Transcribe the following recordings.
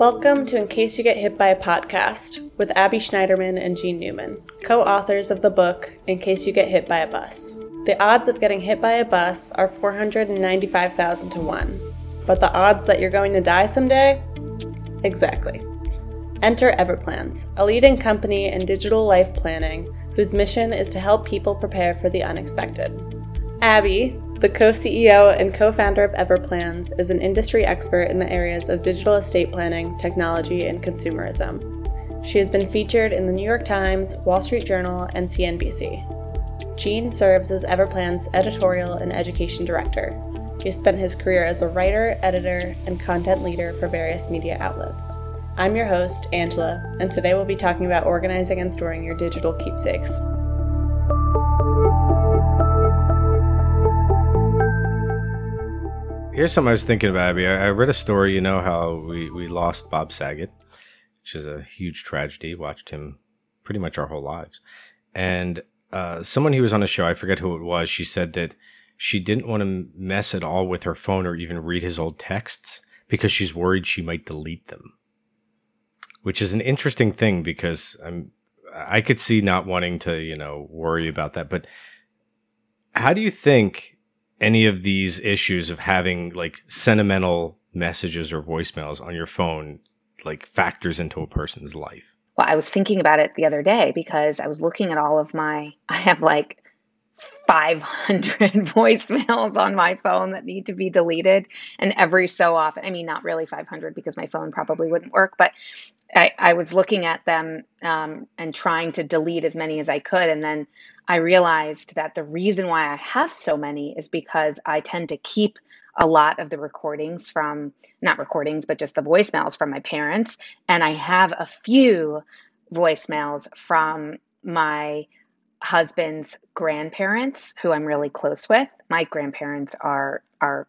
Welcome to In Case You Get Hit by a Podcast with Abby Schneiderman and Gene Newman, co authors of the book In Case You Get Hit by a Bus. The odds of getting hit by a bus are 495,000 to 1, but the odds that you're going to die someday? Exactly. Enter Everplans, a leading company in digital life planning whose mission is to help people prepare for the unexpected. Abby, the co CEO and co founder of Everplans, is an industry expert in the areas of digital estate planning, technology, and consumerism. She has been featured in the New York Times, Wall Street Journal, and CNBC. Gene serves as Everplan's editorial and education director. He has spent his career as a writer, editor, and content leader for various media outlets. I'm your host, Angela, and today we'll be talking about organizing and storing your digital keepsakes. Here's something I was thinking about, Abby. I, I read a story, you know, how we, we lost Bob Saget, which is a huge tragedy. Watched him pretty much our whole lives. And uh, someone he was on a show, I forget who it was, she said that she didn't want to mess at all with her phone or even read his old texts because she's worried she might delete them. Which is an interesting thing because I'm I could see not wanting to, you know, worry about that. But how do you think any of these issues of having like sentimental messages or voicemails on your phone like factors into a person's life? Well, I was thinking about it the other day because I was looking at all of my, I have like 500 voicemails on my phone that need to be deleted. And every so often, I mean, not really 500 because my phone probably wouldn't work, but I, I was looking at them um, and trying to delete as many as I could. And then I realized that the reason why I have so many is because I tend to keep a lot of the recordings from, not recordings, but just the voicemails from my parents. And I have a few voicemails from my husband's grandparents who I'm really close with. My grandparents are are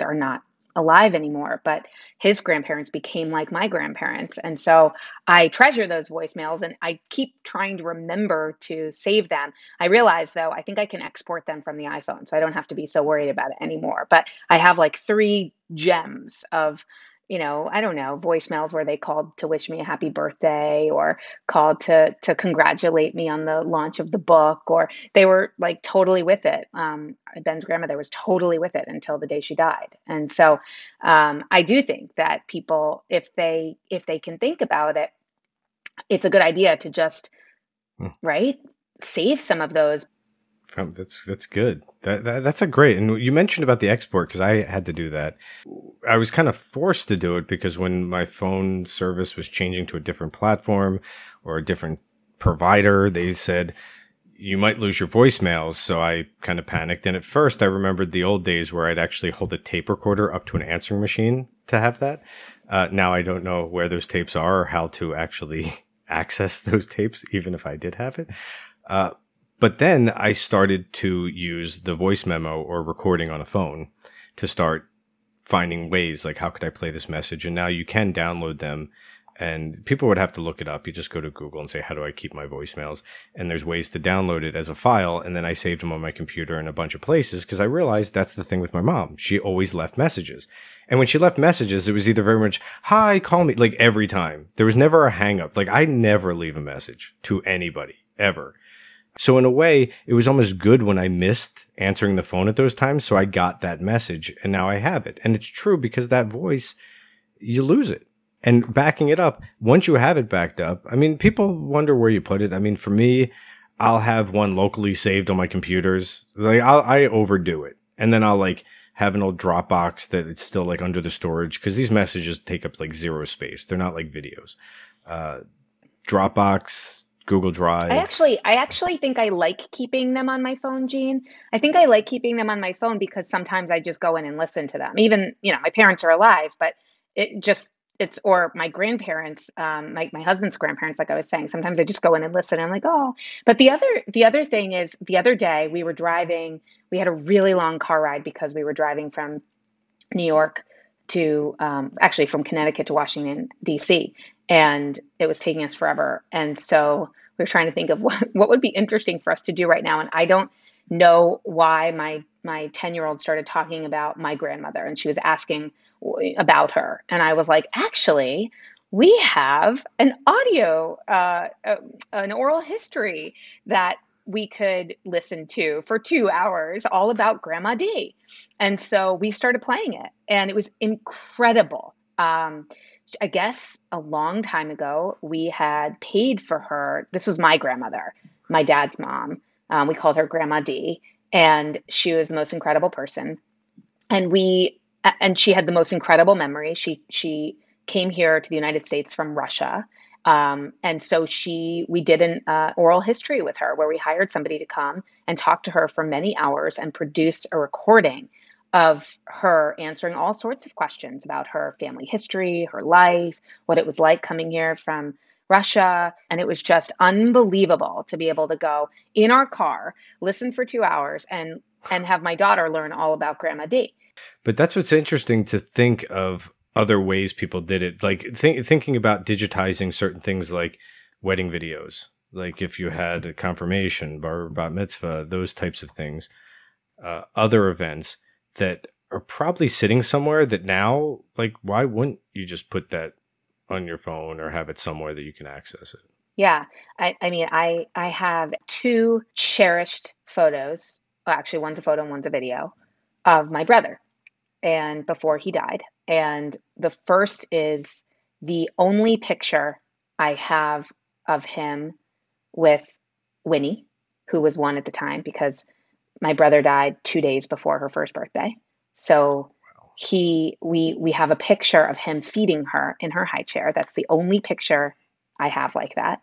are not alive anymore, but his grandparents became like my grandparents. And so I treasure those voicemails and I keep trying to remember to save them. I realize though, I think I can export them from the iPhone, so I don't have to be so worried about it anymore. But I have like three gems of you know, I don't know, voicemails where they called to wish me a happy birthday or called to to congratulate me on the launch of the book or they were like totally with it. Um, Ben's grandmother was totally with it until the day she died. And so um, I do think that people, if they if they can think about it, it's a good idea to just hmm. right save some of those from that's that's good. That, that, that's a great. And you mentioned about the export because I had to do that. I was kind of forced to do it because when my phone service was changing to a different platform or a different provider, they said you might lose your voicemails. So I kind of panicked. And at first, I remembered the old days where I'd actually hold a tape recorder up to an answering machine to have that. Uh, now I don't know where those tapes are or how to actually access those tapes, even if I did have it. Uh, but then I started to use the voice memo or recording on a phone to start finding ways like how could I play this message? And now you can download them and people would have to look it up. You just go to Google and say, how do I keep my voicemails? And there's ways to download it as a file. And then I saved them on my computer in a bunch of places because I realized that's the thing with my mom. She always left messages. And when she left messages, it was either very much, hi, call me, like every time. There was never a hang up. Like I never leave a message to anybody ever. So in a way, it was almost good when I missed answering the phone at those times. So I got that message and now I have it. And it's true because that voice, you lose it. And backing it up, once you have it backed up, I mean, people wonder where you put it. I mean, for me, I'll have one locally saved on my computers. Like I'll, I overdo it. And then I'll like have an old Dropbox that it's still like under the storage because these messages take up like zero space. They're not like videos. Uh, Dropbox, Google Drive. I actually I actually think I like keeping them on my phone, Gene. I think I like keeping them on my phone because sometimes I just go in and listen to them. Even, you know, my parents are alive, but it just it's or my grandparents, um, like my husband's grandparents, like I was saying, sometimes I just go in and listen. And I'm like, oh. But the other the other thing is the other day we were driving, we had a really long car ride because we were driving from New York to um, actually from Connecticut to Washington D.C. and it was taking us forever. And so we were trying to think of what what would be interesting for us to do right now. And I don't know why my my 10 year old started talking about my grandmother and she was asking about her and i was like actually we have an audio, uh, uh, an oral history that we could listen to for two hours all about Grandma D. And so we started playing it, and it was incredible. Um, I guess a long time ago, we had paid for her. This was my grandmother, my dad's mom. Um, we called her Grandma D, and she was the most incredible person. And we, and she had the most incredible memory. She she came here to the United States from Russia. Um, and so she, we did an uh, oral history with her where we hired somebody to come and talk to her for many hours and produce a recording of her answering all sorts of questions about her family history, her life, what it was like coming here from Russia. And it was just unbelievable to be able to go in our car, listen for two hours, and and have my daughter learn all about Grandma D. But that's what's interesting to think of other ways people did it. Like th- thinking about digitizing certain things like wedding videos, like if you had a confirmation, bar bat mitzvah, those types of things, uh, other events that are probably sitting somewhere that now, like, why wouldn't you just put that on your phone or have it somewhere that you can access it? Yeah, I, I mean, I I have two cherished photos. Well, actually, one's a photo and one's a video of my brother, and before he died. And the first is the only picture I have of him with Winnie, who was one at the time, because my brother died two days before her first birthday. So he we we have a picture of him feeding her in her high chair. That's the only picture I have like that.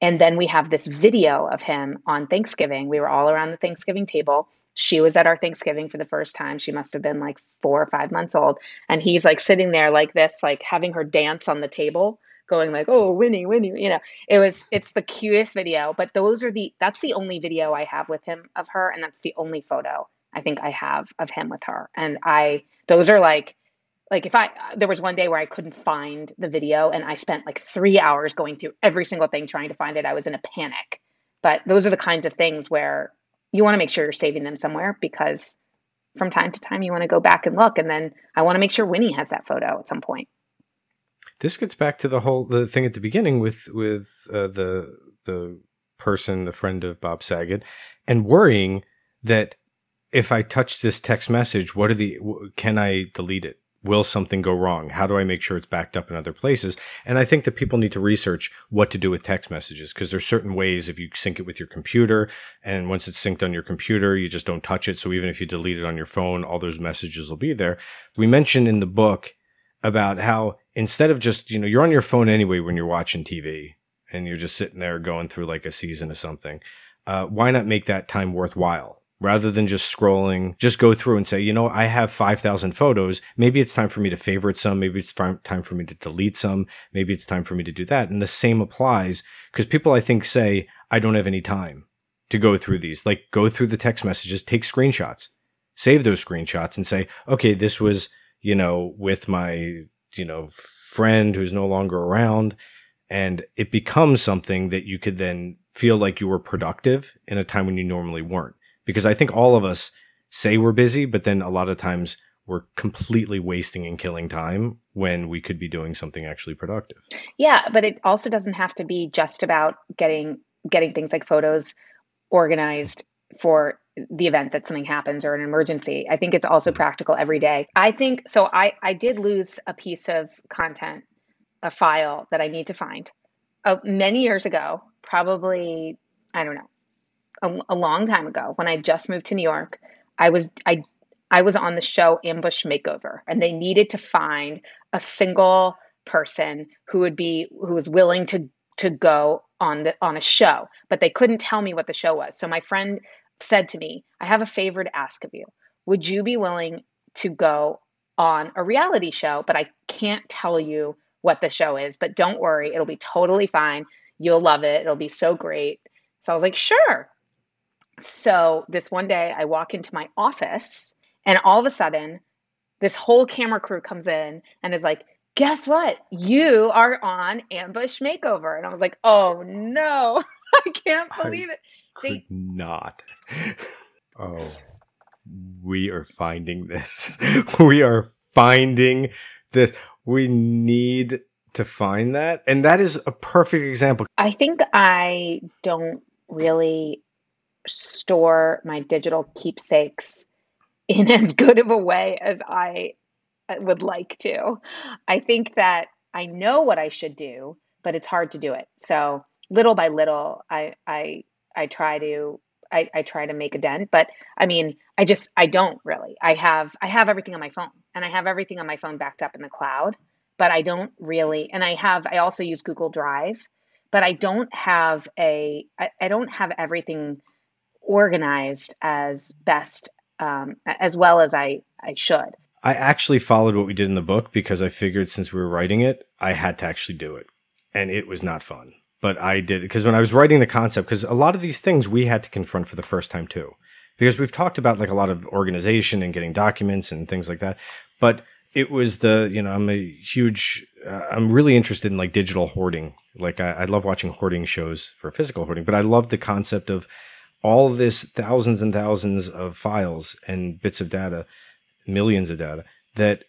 And then we have this video of him on Thanksgiving. We were all around the Thanksgiving table she was at our Thanksgiving for the first time. She must have been like four or five months old. And he's like sitting there like this, like having her dance on the table, going like, oh, Winnie, Winnie. You know, it was, it's the cutest video. But those are the, that's the only video I have with him of her. And that's the only photo I think I have of him with her. And I, those are like, like if I, there was one day where I couldn't find the video and I spent like three hours going through every single thing trying to find it. I was in a panic. But those are the kinds of things where you want to make sure you're saving them somewhere because from time to time you want to go back and look and then I want to make sure Winnie has that photo at some point. This gets back to the whole the thing at the beginning with with uh, the the person, the friend of Bob Saget, and worrying that if I touch this text message, what are the can I delete it? Will something go wrong? How do I make sure it's backed up in other places? And I think that people need to research what to do with text messages because there's certain ways if you sync it with your computer and once it's synced on your computer, you just don't touch it. So even if you delete it on your phone, all those messages will be there. We mentioned in the book about how instead of just, you know, you're on your phone anyway when you're watching TV and you're just sitting there going through like a season of something. Uh, why not make that time worthwhile? Rather than just scrolling, just go through and say, you know, I have 5,000 photos. Maybe it's time for me to favorite some. Maybe it's time for me to delete some. Maybe it's time for me to do that. And the same applies because people, I think, say, I don't have any time to go through these. Like, go through the text messages, take screenshots, save those screenshots and say, okay, this was, you know, with my, you know, friend who's no longer around. And it becomes something that you could then feel like you were productive in a time when you normally weren't because I think all of us say we're busy, but then a lot of times we're completely wasting and killing time when we could be doing something actually productive. Yeah, but it also doesn't have to be just about getting getting things like photos organized for the event that something happens or an emergency. I think it's also mm-hmm. practical every day. I think so I I did lose a piece of content, a file that I need to find. Uh, many years ago, probably I don't know, a, a long time ago when I just moved to New York. I was I I was on the show Ambush Makeover, and they needed to find a single person who would be who was willing to to go on the on a show, but they couldn't tell me what the show was. So my friend said to me, "I have a favor to ask of you. Would you be willing to go on a reality show? But I can't tell you what the show is. But don't worry, it'll be totally fine. You'll love it. It'll be so great." So I was like, "Sure." So this one day I walk into my office and all of a sudden this whole camera crew comes in and is like, guess what? You are on Ambush Makeover. And I was like, oh no, I can't believe it. They not. oh, we are finding this. we are finding this. We need to find that. And that is a perfect example. I think I don't really store my digital keepsakes in as good of a way as I uh, would like to. I think that I know what I should do, but it's hard to do it. So little by little, I I I try to I, I try to make a dent. But I mean, I just I don't really. I have I have everything on my phone, and I have everything on my phone backed up in the cloud. But I don't really, and I have I also use Google Drive, but I don't have a I, I don't have everything organized as best um, as well as I I should. I actually followed what we did in the book because I figured since we were writing it, I had to actually do it. And it was not fun. But I did because when I was writing the concept, because a lot of these things we had to confront for the first time too. Because we've talked about like a lot of organization and getting documents and things like that. But it was the, you know, I'm a huge, uh, I'm really interested in like digital hoarding. Like I, I love watching hoarding shows for physical hoarding, but I love the concept of all this thousands and thousands of files and bits of data millions of data that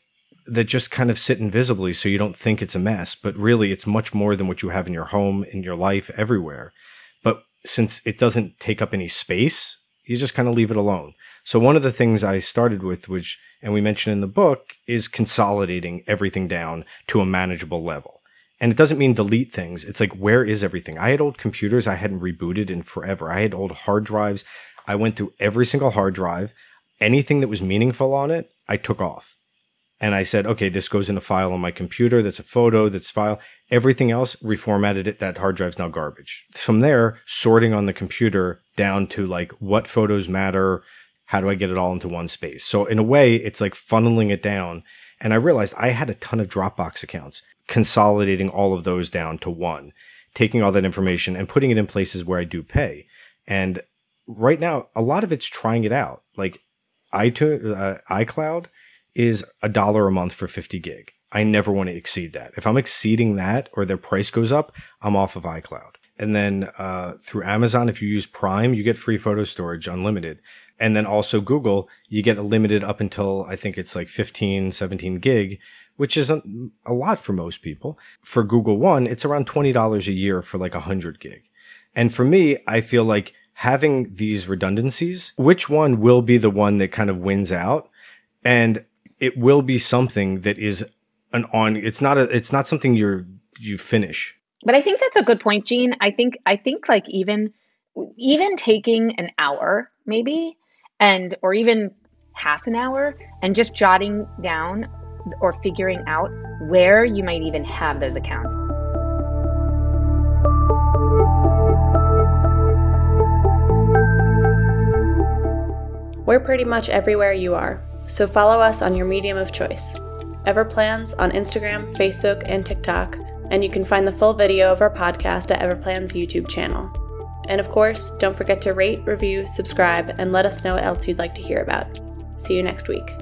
that just kind of sit invisibly so you don't think it's a mess. But really it's much more than what you have in your home in your life everywhere. But since it doesn't take up any space you just kind of leave it alone. So one of the things i started with which and we mentioned in the book is consolidating everything down to a manageable level and it doesn't mean delete things it's like where is everything i had old computers i hadn't rebooted in forever i had old hard drives i went through every single hard drive anything that was meaningful on it, I took off. And I said, okay, this goes in a file on my computer. That's a photo, that's file. Everything else, reformatted it. That hard drive's now garbage. From there, sorting on the computer down to like what photos matter. How do I get it all into one space? So in a way, it's like funneling it down. And I realized I had a ton of Dropbox accounts, consolidating all of those down to one, taking all that information and putting it in places where I do pay. And right now, a lot of it's trying it out. Like iTunes, uh, iCloud is a dollar a month for 50 gig. I never want to exceed that. If I'm exceeding that or their price goes up, I'm off of iCloud. And then uh, through Amazon, if you use Prime, you get free photo storage unlimited. And then also Google, you get a limited up until I think it's like 15, 17 gig, which isn't a lot for most people. For Google One, it's around $20 a year for like 100 gig. And for me, I feel like having these redundancies, which one will be the one that kind of wins out? And it will be something that is an on it's not a it's not something you're you finish. But I think that's a good point, Gene. I think I think like even even taking an hour maybe and or even half an hour and just jotting down or figuring out where you might even have those accounts. We're pretty much everywhere you are, so follow us on your medium of choice. Everplans on Instagram, Facebook, and TikTok, and you can find the full video of our podcast at Everplan's YouTube channel. And of course, don't forget to rate, review, subscribe, and let us know what else you'd like to hear about. See you next week.